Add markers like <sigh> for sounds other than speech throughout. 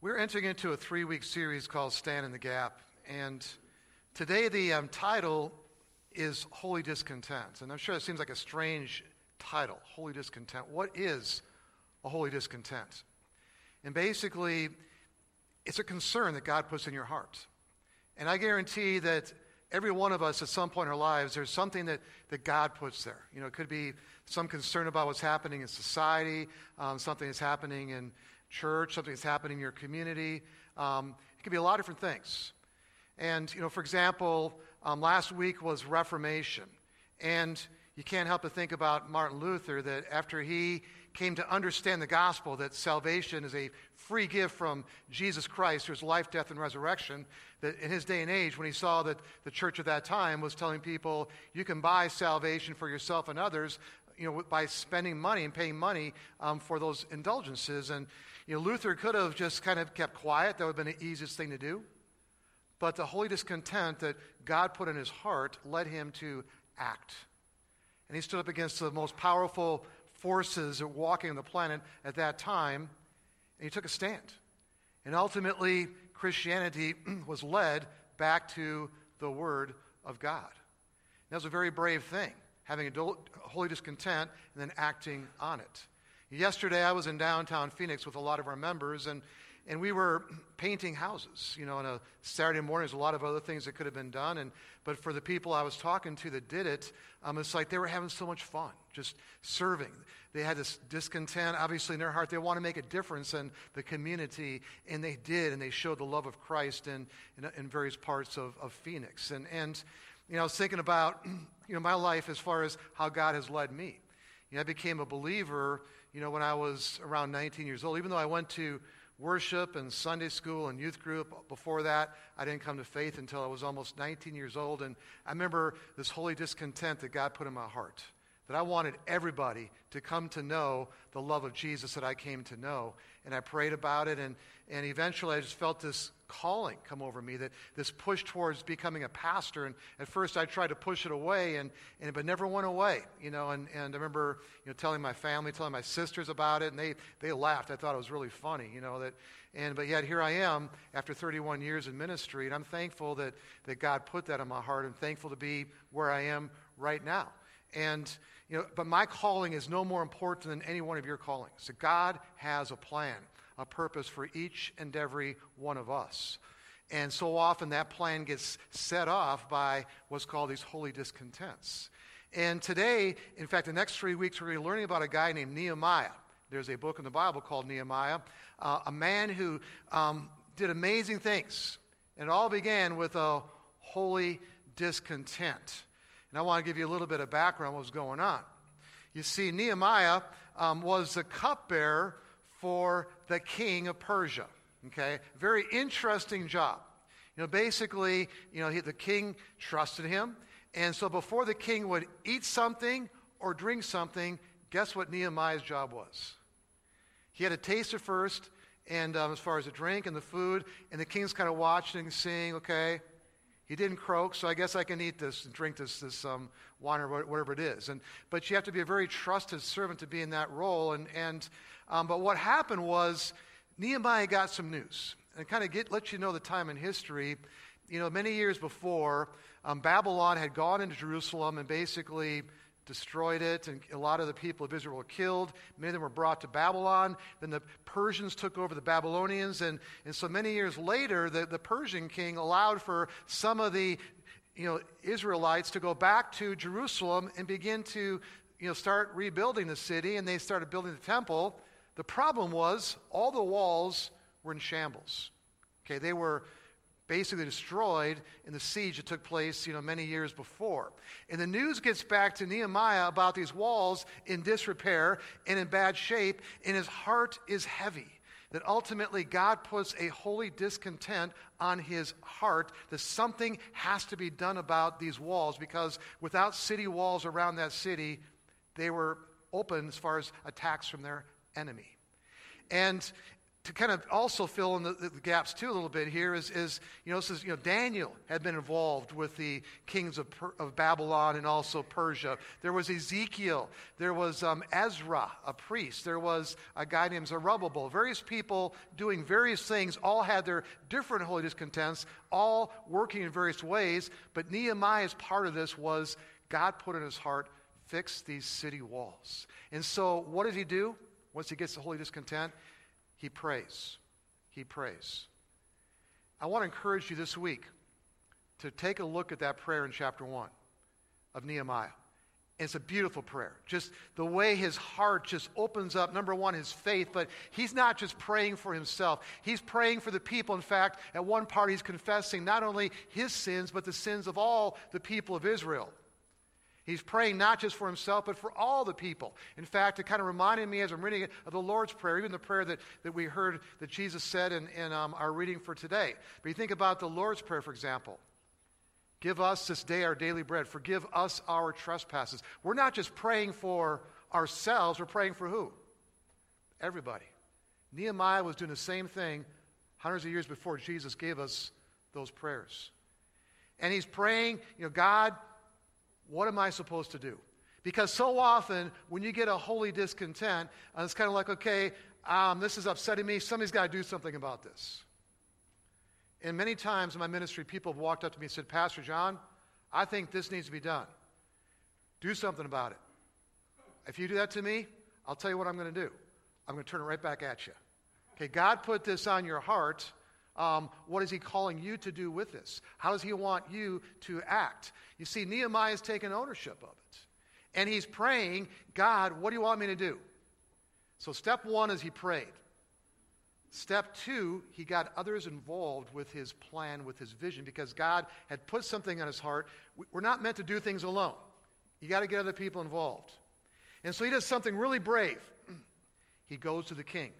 We're entering into a three week series called Stand in the Gap. And today the um, title is Holy Discontent. And I'm sure it seems like a strange title, Holy Discontent. What is a holy discontent? And basically, it's a concern that God puts in your heart. And I guarantee that every one of us at some point in our lives, there's something that, that God puts there. You know, it could be some concern about what's happening in society, um, something that's happening in church, something that's happening in your community. Um, it could be a lot of different things. And, you know, for example, um, last week was Reformation. And you can't help but think about Martin Luther that after he came to understand the gospel, that salvation is a free gift from Jesus Christ, through his life, death, and resurrection, that in his day and age, when he saw that the church at that time was telling people, you can buy salvation for yourself and others, you know, by spending money and paying money um, for those indulgences. And you know, Luther could have just kind of kept quiet. That would have been the easiest thing to do. But the holy discontent that God put in his heart led him to act. And he stood up against the most powerful forces walking the planet at that time, and he took a stand. And ultimately, Christianity <clears throat> was led back to the Word of God. And that was a very brave thing, having a holy discontent and then acting on it. Yesterday, I was in downtown Phoenix with a lot of our members, and, and we were <clears throat> painting houses. You know, on a Saturday morning, there's a lot of other things that could have been done. And, but for the people I was talking to that did it, um, it's like they were having so much fun just serving. They had this discontent, obviously, in their heart. They want to make a difference in the community, and they did, and they showed the love of Christ in, in, in various parts of, of Phoenix. And, and, you know, I was thinking about, <clears throat> you know, my life as far as how God has led me. You know, I became a believer you know, when I was around 19 years old. Even though I went to worship and Sunday school and youth group before that, I didn't come to faith until I was almost 19 years old. And I remember this holy discontent that God put in my heart that I wanted everybody to come to know the love of Jesus that I came to know. And I prayed about it, and, and eventually I just felt this calling come over me, that this push towards becoming a pastor. And at first I tried to push it away, and, and but never went away, you know. And, and I remember you know, telling my family, telling my sisters about it, and they, they laughed. I thought it was really funny, you know. That, and, but yet here I am after 31 years in ministry, and I'm thankful that, that God put that in my heart. I'm thankful to be where I am right now. And you know, but my calling is no more important than any one of your callings. So God has a plan, a purpose for each and every one of us. And so often that plan gets set off by what's called these holy discontents. And today, in fact, the next three weeks, we're going to be learning about a guy named Nehemiah. There's a book in the Bible called Nehemiah, uh, a man who um, did amazing things. And it all began with a holy discontent. And I want to give you a little bit of background what was going on. You see, Nehemiah um, was the cupbearer for the king of Persia. Okay? Very interesting job. You know, basically, you know, he, the king trusted him. And so before the king would eat something or drink something, guess what Nehemiah's job was? He had to taste it first, and um, as far as the drink and the food, and the king's kind of watching and seeing, okay, he didn't croak, so I guess I can eat this and drink this, this um, wine or whatever it is. And, but you have to be a very trusted servant to be in that role. And, and, um, but what happened was Nehemiah got some news. And kind of get, let you know the time in history. You know, many years before, um, Babylon had gone into Jerusalem and basically destroyed it, and a lot of the people of Israel were killed. Many of them were brought to Babylon. Then the Persians took over the Babylonians, and, and so many years later, the, the Persian king allowed for some of the you know, Israelites to go back to Jerusalem and begin to you know, start rebuilding the city, and they started building the temple. The problem was all the walls were in shambles. Okay, they were basically destroyed in the siege that took place you know, many years before. And the news gets back to Nehemiah about these walls in disrepair and in bad shape, and his heart is heavy. That ultimately God puts a holy discontent on his heart that something has to be done about these walls because without city walls around that city, they were open as far as attacks from their enemy. And to kind of also fill in the, the, gaps too a little bit here is, is you know, says, you know, Daniel had been involved with the kings of, per, of Babylon and also Persia. There was Ezekiel. There was um, Ezra, a priest. There was a guy named Zerubbabel. Various people doing various things, all had their different holy discontents, all working in various ways. But Nehemiah's part of this was God put in his heart, fix these city walls. And so what did he do once he gets the holy discontent? He prays. He prays. I want to encourage you this week to take a look at that prayer in chapter 1 of Nehemiah. It's a beautiful prayer. Just the way his heart just opens up, number one, his faith, but he's not just praying for himself. He's praying for the people. In fact, at one part, he's confessing not only his sins, but the sins of all the people of Israel. He's praying not just for himself, but for all the people. In fact, it kind of reminded me as I'm reading it of the Lord's Prayer, even the prayer that, that we heard that Jesus said in, in um, our reading for today. But you think about the Lord's Prayer, for example. Give us this day our daily bread. Forgive us our trespasses. We're not just praying for ourselves, we're praying for who? Everybody. Nehemiah was doing the same thing hundreds of years before Jesus gave us those prayers. And he's praying, you know, God, what am I supposed to do? Because so often, when you get a holy discontent, uh, it's kind of like, okay, um, this is upsetting me. Somebody's got to do something about this. And many times in my ministry, people have walked up to me and said, Pastor John, I think this needs to be done. Do something about it. If you do that to me, I'll tell you what I'm going to do. I'm going to turn it right back at you. Okay, God put this on your heart. Um, what is he calling you to do with this? How does he want you to act? You see, Nehemiah is taking ownership of it. And he's praying, God, what do you want me to do? So, step one is he prayed. Step two, he got others involved with his plan, with his vision, because God had put something on his heart. We're not meant to do things alone. You got to get other people involved. And so he does something really brave. <clears throat> He goes to the king.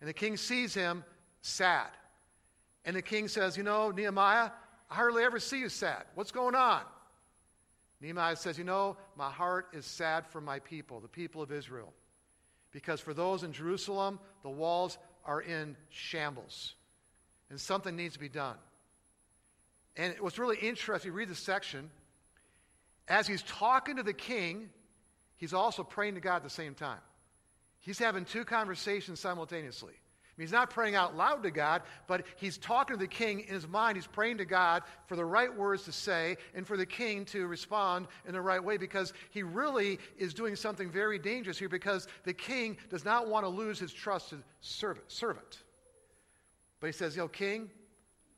And the king sees him sad. And the king says, You know, Nehemiah, I hardly ever see you sad. What's going on? Nehemiah says, You know, my heart is sad for my people, the people of Israel. Because for those in Jerusalem, the walls are in shambles. And something needs to be done. And what's really interesting, you read the section, as he's talking to the king, he's also praying to God at the same time. He's having two conversations simultaneously he's not praying out loud to God, but he's talking to the king in his mind. He's praying to God for the right words to say and for the king to respond in the right way because he really is doing something very dangerous here because the king does not want to lose his trusted servant. servant. But he says, Yo, king,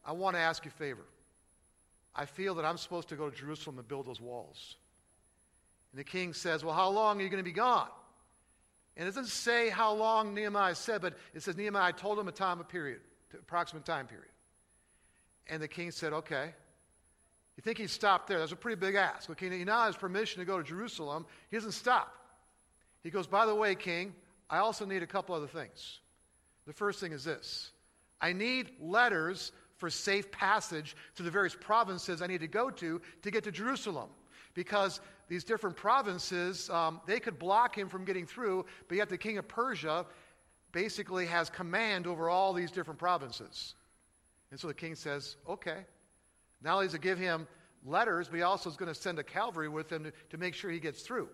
I want to ask you a favor. I feel that I'm supposed to go to Jerusalem and build those walls. And the king says, Well, how long are you going to be gone? And it doesn't say how long Nehemiah said, but it says Nehemiah told him a time, a period, approximate time period. And the king said, okay. You think he stopped there? That's a pretty big ask. Okay, he now has permission to go to Jerusalem. He doesn't stop. He goes, by the way, king, I also need a couple other things. The first thing is this I need letters for safe passage to the various provinces I need to go to to get to Jerusalem. Because these different provinces, um, they could block him from getting through, but yet the king of Persia basically has command over all these different provinces. And so the king says, okay. Not only does he give him letters, but he also is going to send a cavalry with him to, to make sure he gets through.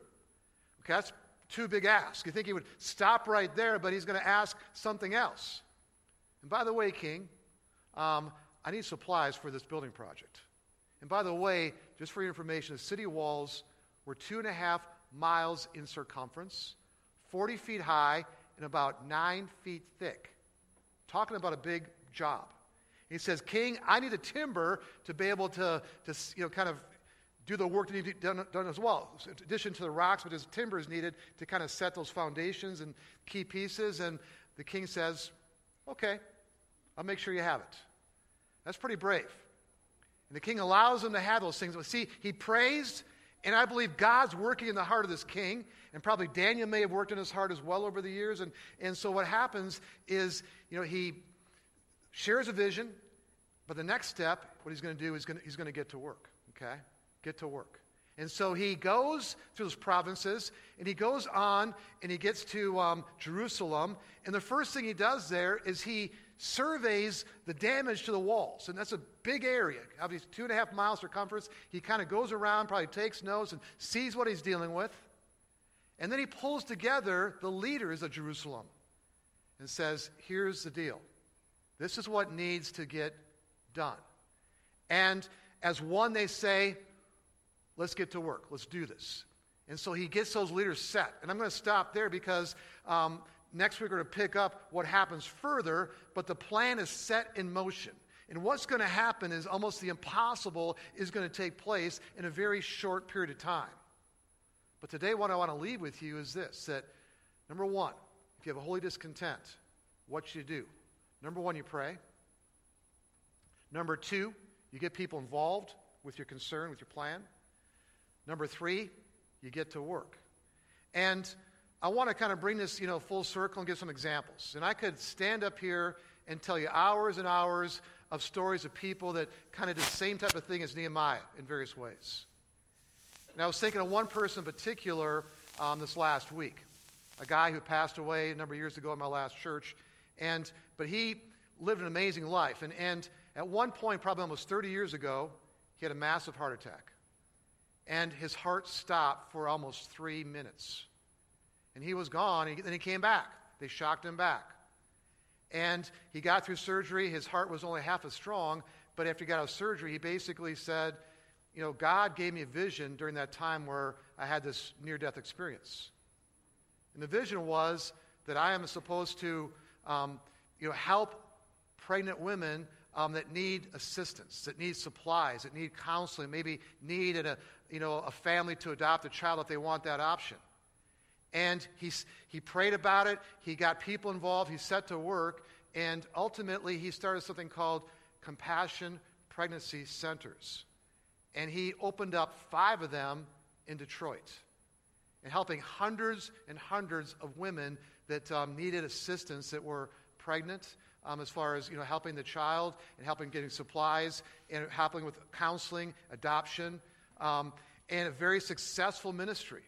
Okay, that's too big ask. You think he would stop right there, but he's going to ask something else. And by the way, king, um, I need supplies for this building project. And by the way, just for your information, the city walls were two and a half miles in circumference, 40 feet high, and about nine feet thick. Talking about a big job. He says, King, I need a timber to be able to, to you know, kind of do the work that be done, done as well. So in addition to the rocks, but his timber is needed to kind of set those foundations and key pieces. And the king says, Okay, I'll make sure you have it. That's pretty brave. And the king allows him to have those things. But see, he praised and I believe God's working in the heart of this king, and probably Daniel may have worked in his heart as well over the years. And, and so what happens is, you know, he shares a vision, but the next step, what he's going to do is to, he's going to get to work, okay? Get to work. And so he goes through those provinces and he goes on and he gets to um, Jerusalem. And the first thing he does there is he surveys the damage to the walls. And that's a big area, obviously two and a half miles circumference. He kind of goes around, probably takes notes and sees what he's dealing with. And then he pulls together the leaders of Jerusalem and says, Here's the deal. This is what needs to get done. And as one, they say, Let's get to work. Let's do this. And so he gets those leaders set. And I'm going to stop there because um, next week we're going to pick up what happens further, but the plan is set in motion. And what's going to happen is almost the impossible is going to take place in a very short period of time. But today, what I want to leave with you is this that number one, if you have a holy discontent, what should you do? Number one, you pray. Number two, you get people involved with your concern, with your plan. Number three, you get to work. And I want to kind of bring this, you know, full circle and give some examples. And I could stand up here and tell you hours and hours of stories of people that kind of did the same type of thing as Nehemiah in various ways. And I was thinking of one person in particular um, this last week, a guy who passed away a number of years ago in my last church. And, but he lived an amazing life. And, and at one point, probably almost 30 years ago, he had a massive heart attack and his heart stopped for almost three minutes. And he was gone, and then he came back. They shocked him back. And he got through surgery. His heart was only half as strong, but after he got out of surgery, he basically said, You know, God gave me a vision during that time where I had this near death experience. And the vision was that I am supposed to, um, you know, help pregnant women um, that need assistance, that need supplies, that need counseling, maybe need a, you know, a family to adopt a child if they want that option. And he, he prayed about it. He got people involved. He set to work. And ultimately, he started something called Compassion Pregnancy Centers. And he opened up five of them in Detroit and helping hundreds and hundreds of women that um, needed assistance that were pregnant um, as far as you know helping the child and helping getting supplies and helping with counseling adoption um, and a very successful ministry.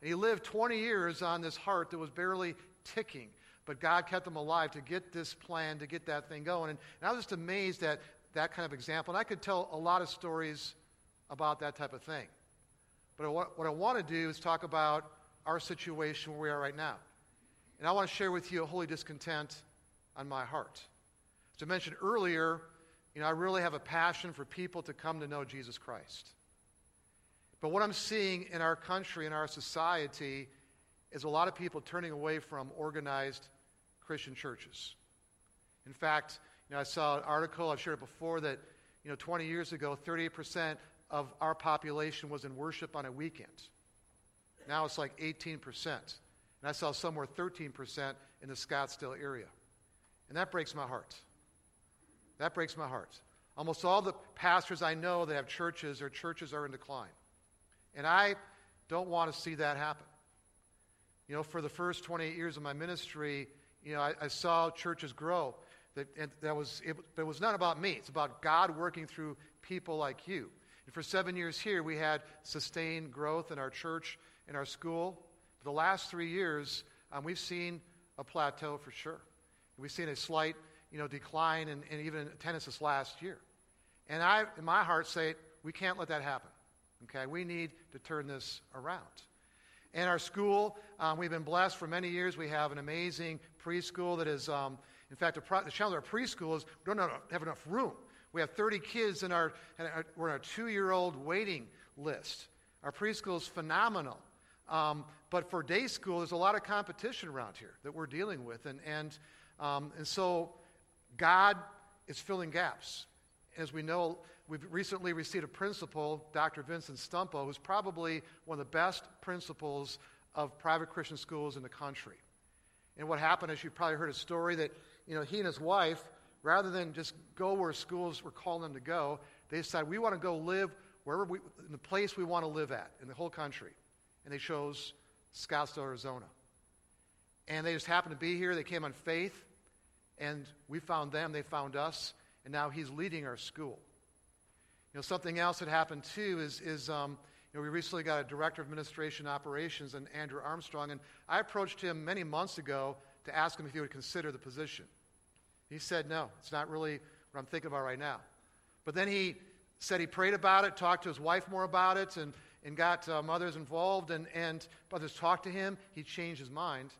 And he lived 20 years on this heart that was barely ticking, but God kept him alive to get this plan, to get that thing going. And, and I was just amazed at that kind of example. And I could tell a lot of stories about that type of thing. But what I want to do is talk about our situation where we are right now. And I want to share with you a holy discontent on my heart. As I mentioned earlier, you know, I really have a passion for people to come to know Jesus Christ. But what I'm seeing in our country, in our society, is a lot of people turning away from organized Christian churches. In fact, you know, I saw an article, I've shared it before, that you know, 20 years ago, 38% of our population was in worship on a weekend. Now it's like 18%. And I saw somewhere 13% in the Scottsdale area. And that breaks my heart. That breaks my heart. Almost all the pastors I know that have churches, their churches are in decline. And I don't want to see that happen. You know, for the first 28 years of my ministry, you know, I, I saw churches grow. That, and that was, it, but it was not about me. It's about God working through people like you. And for seven years here, we had sustained growth in our church, in our school. For the last three years, um, we've seen a plateau for sure. We've seen a slight, you know, decline in, in even attendance this last year. And I, in my heart, say we can't let that happen. Okay, we need to turn this around. In our school, um, we've been blessed for many years. We have an amazing preschool that is, um, in fact, the, pro- the challenge of our preschool is we don't have enough room. We have 30 kids in our, we're on a two year old waiting list. Our preschool is phenomenal. Um, but for day school, there's a lot of competition around here that we're dealing with. And, and, um, and so God is filling gaps. As we know, We've recently received a principal, Dr. Vincent Stumpo, who's probably one of the best principals of private Christian schools in the country. And what happened is you probably heard a story that, you know, he and his wife, rather than just go where schools were calling them to go, they decided we want to go live wherever we, in the place we want to live at in the whole country. And they chose Scottsdale, Arizona. And they just happened to be here. They came on faith, and we found them, they found us, and now he's leading our school. You know, something else that happened too is, is um, you know, we recently got a director of administration operations, and Andrew Armstrong, and I approached him many months ago to ask him if he would consider the position. He said, no, it's not really what I'm thinking about right now. But then he said he prayed about it, talked to his wife more about it, and, and got um, others involved, and, and others talked to him. He changed his mind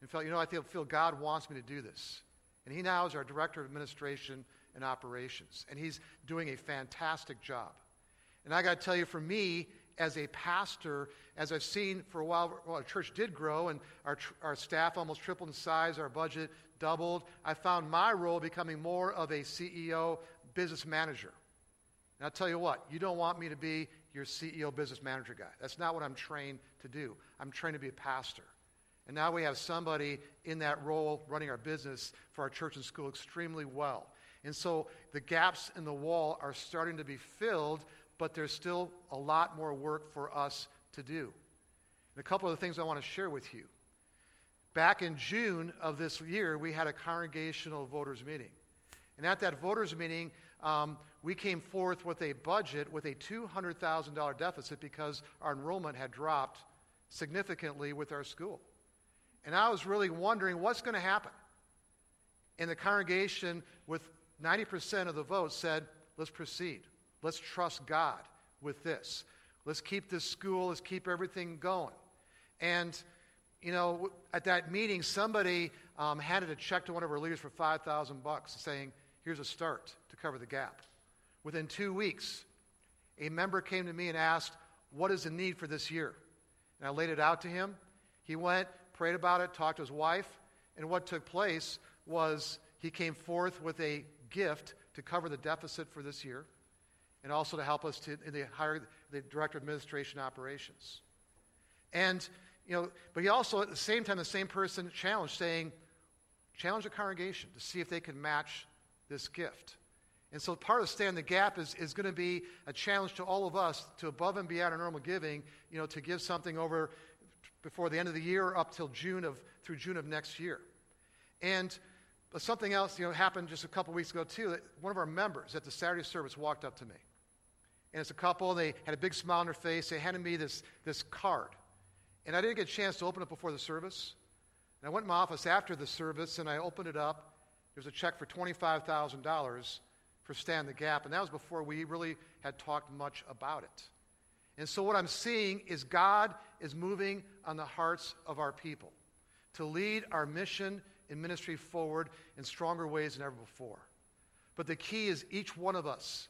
and felt, you know, I feel, feel God wants me to do this. And he now is our director of administration and operations, and he's doing a fantastic job. And I got to tell you, for me, as a pastor, as I've seen for a while, well, our church did grow and our, our staff almost tripled in size, our budget doubled. I found my role becoming more of a CEO, business manager. And I'll tell you what, you don't want me to be your CEO, business manager guy. That's not what I'm trained to do. I'm trained to be a pastor. And now we have somebody in that role running our business for our church and school extremely well. And so the gaps in the wall are starting to be filled but there's still a lot more work for us to do. And a couple of the things I want to share with you. Back in June of this year, we had a congregational voters meeting. And at that voters meeting, um, we came forth with a budget with a $200,000 deficit because our enrollment had dropped significantly with our school. And I was really wondering what's going to happen. And the congregation, with 90% of the votes, said, let's proceed. Let's trust God with this. Let's keep this school, let's keep everything going. And, you know, at that meeting, somebody um, handed a check to one of our leaders for 5000 bucks, saying, here's a start to cover the gap. Within two weeks, a member came to me and asked, what is the need for this year? And I laid it out to him. He went, prayed about it, talked to his wife, and what took place was he came forth with a gift to cover the deficit for this year and also to help us to in the hire the director of administration operations. And you know, but he also at the same time the same person challenged, saying, challenge the congregation to see if they can match this gift. And so part of Stand the Gap is, is going to be a challenge to all of us to above and beyond our normal giving, you know, to give something over before the end of the year up till June of through June of next year. And but something else, you know, happened just a couple weeks ago too. That one of our members at the Saturday service walked up to me. And it's a couple, they had a big smile on their face. They handed me this, this card. And I didn't get a chance to open it before the service. And I went in my office after the service and I opened it up. There was a check for $25,000 for Stand the Gap. And that was before we really had talked much about it. And so what I'm seeing is God is moving on the hearts of our people to lead our mission and ministry forward in stronger ways than ever before. But the key is each one of us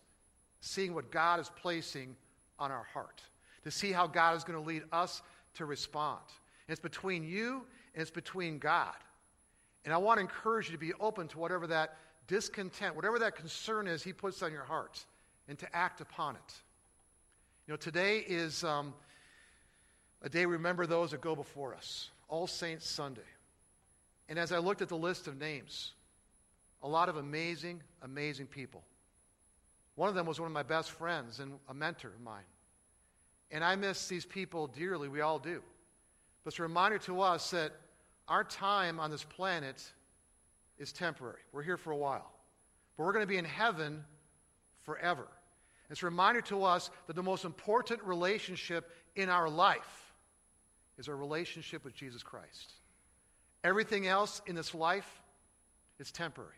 seeing what God is placing on our heart, to see how God is going to lead us to respond. And it's between you and it's between God. And I want to encourage you to be open to whatever that discontent, whatever that concern is He puts on your heart, and to act upon it. You know, today is um, a day we remember those that go before us, All Saints Sunday. And as I looked at the list of names, a lot of amazing, amazing people. One of them was one of my best friends and a mentor of mine. And I miss these people dearly. We all do. But it's a reminder to us that our time on this planet is temporary. We're here for a while. But we're going to be in heaven forever. It's a reminder to us that the most important relationship in our life is our relationship with Jesus Christ. Everything else in this life is temporary.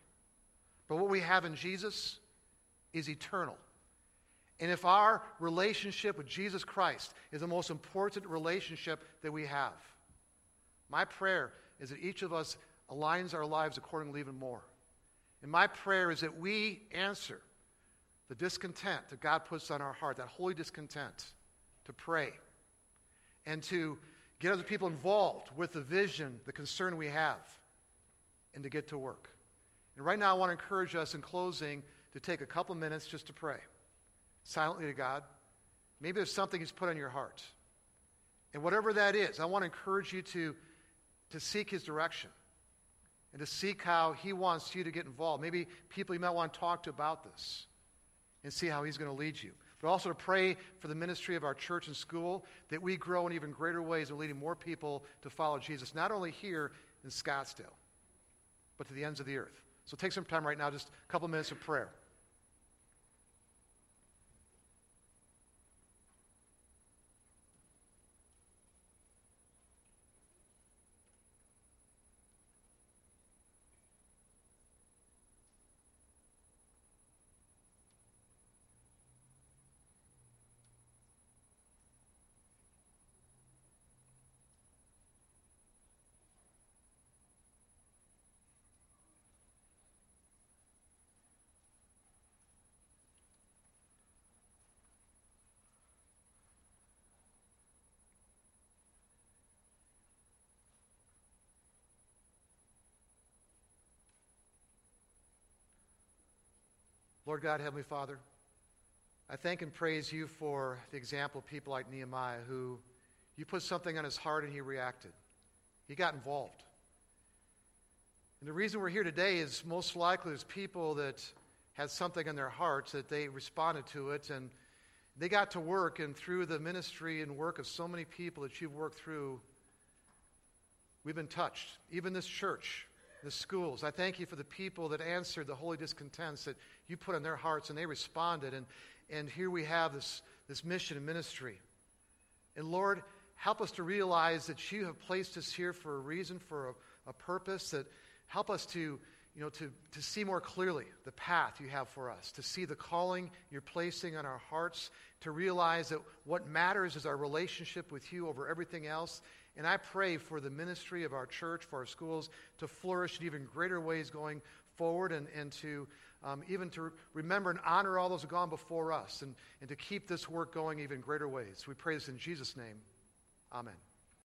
But what we have in Jesus is eternal. And if our relationship with Jesus Christ is the most important relationship that we have, my prayer is that each of us aligns our lives accordingly even more. And my prayer is that we answer the discontent that God puts on our heart, that holy discontent, to pray and to get other people involved with the vision, the concern we have, and to get to work. And right now, I want to encourage us in closing to take a couple minutes just to pray silently to God. Maybe there's something He's put on your heart. And whatever that is, I want to encourage you to, to seek His direction and to seek how He wants you to get involved. Maybe people you might want to talk to about this and see how He's going to lead you. But also to pray for the ministry of our church and school that we grow in even greater ways of leading more people to follow Jesus, not only here in Scottsdale, but to the ends of the earth. So take some time right now, just a couple minutes of prayer. Lord God, Heavenly Father, I thank and praise you for the example of people like Nehemiah who you put something on his heart and he reacted. He got involved. And the reason we're here today is most likely there's people that had something in their hearts that they responded to it and they got to work and through the ministry and work of so many people that you've worked through we've been touched even this church the schools i thank you for the people that answered the holy discontents that you put in their hearts and they responded and, and here we have this, this mission and ministry and lord help us to realize that you have placed us here for a reason for a, a purpose that Help us to, you know, to, to see more clearly the path you have for us, to see the calling you're placing on our hearts, to realize that what matters is our relationship with you over everything else. And I pray for the ministry of our church, for our schools, to flourish in even greater ways going forward and, and to um, even to remember and honor all those who have gone before us and, and to keep this work going even greater ways. We pray this in Jesus' name. Amen.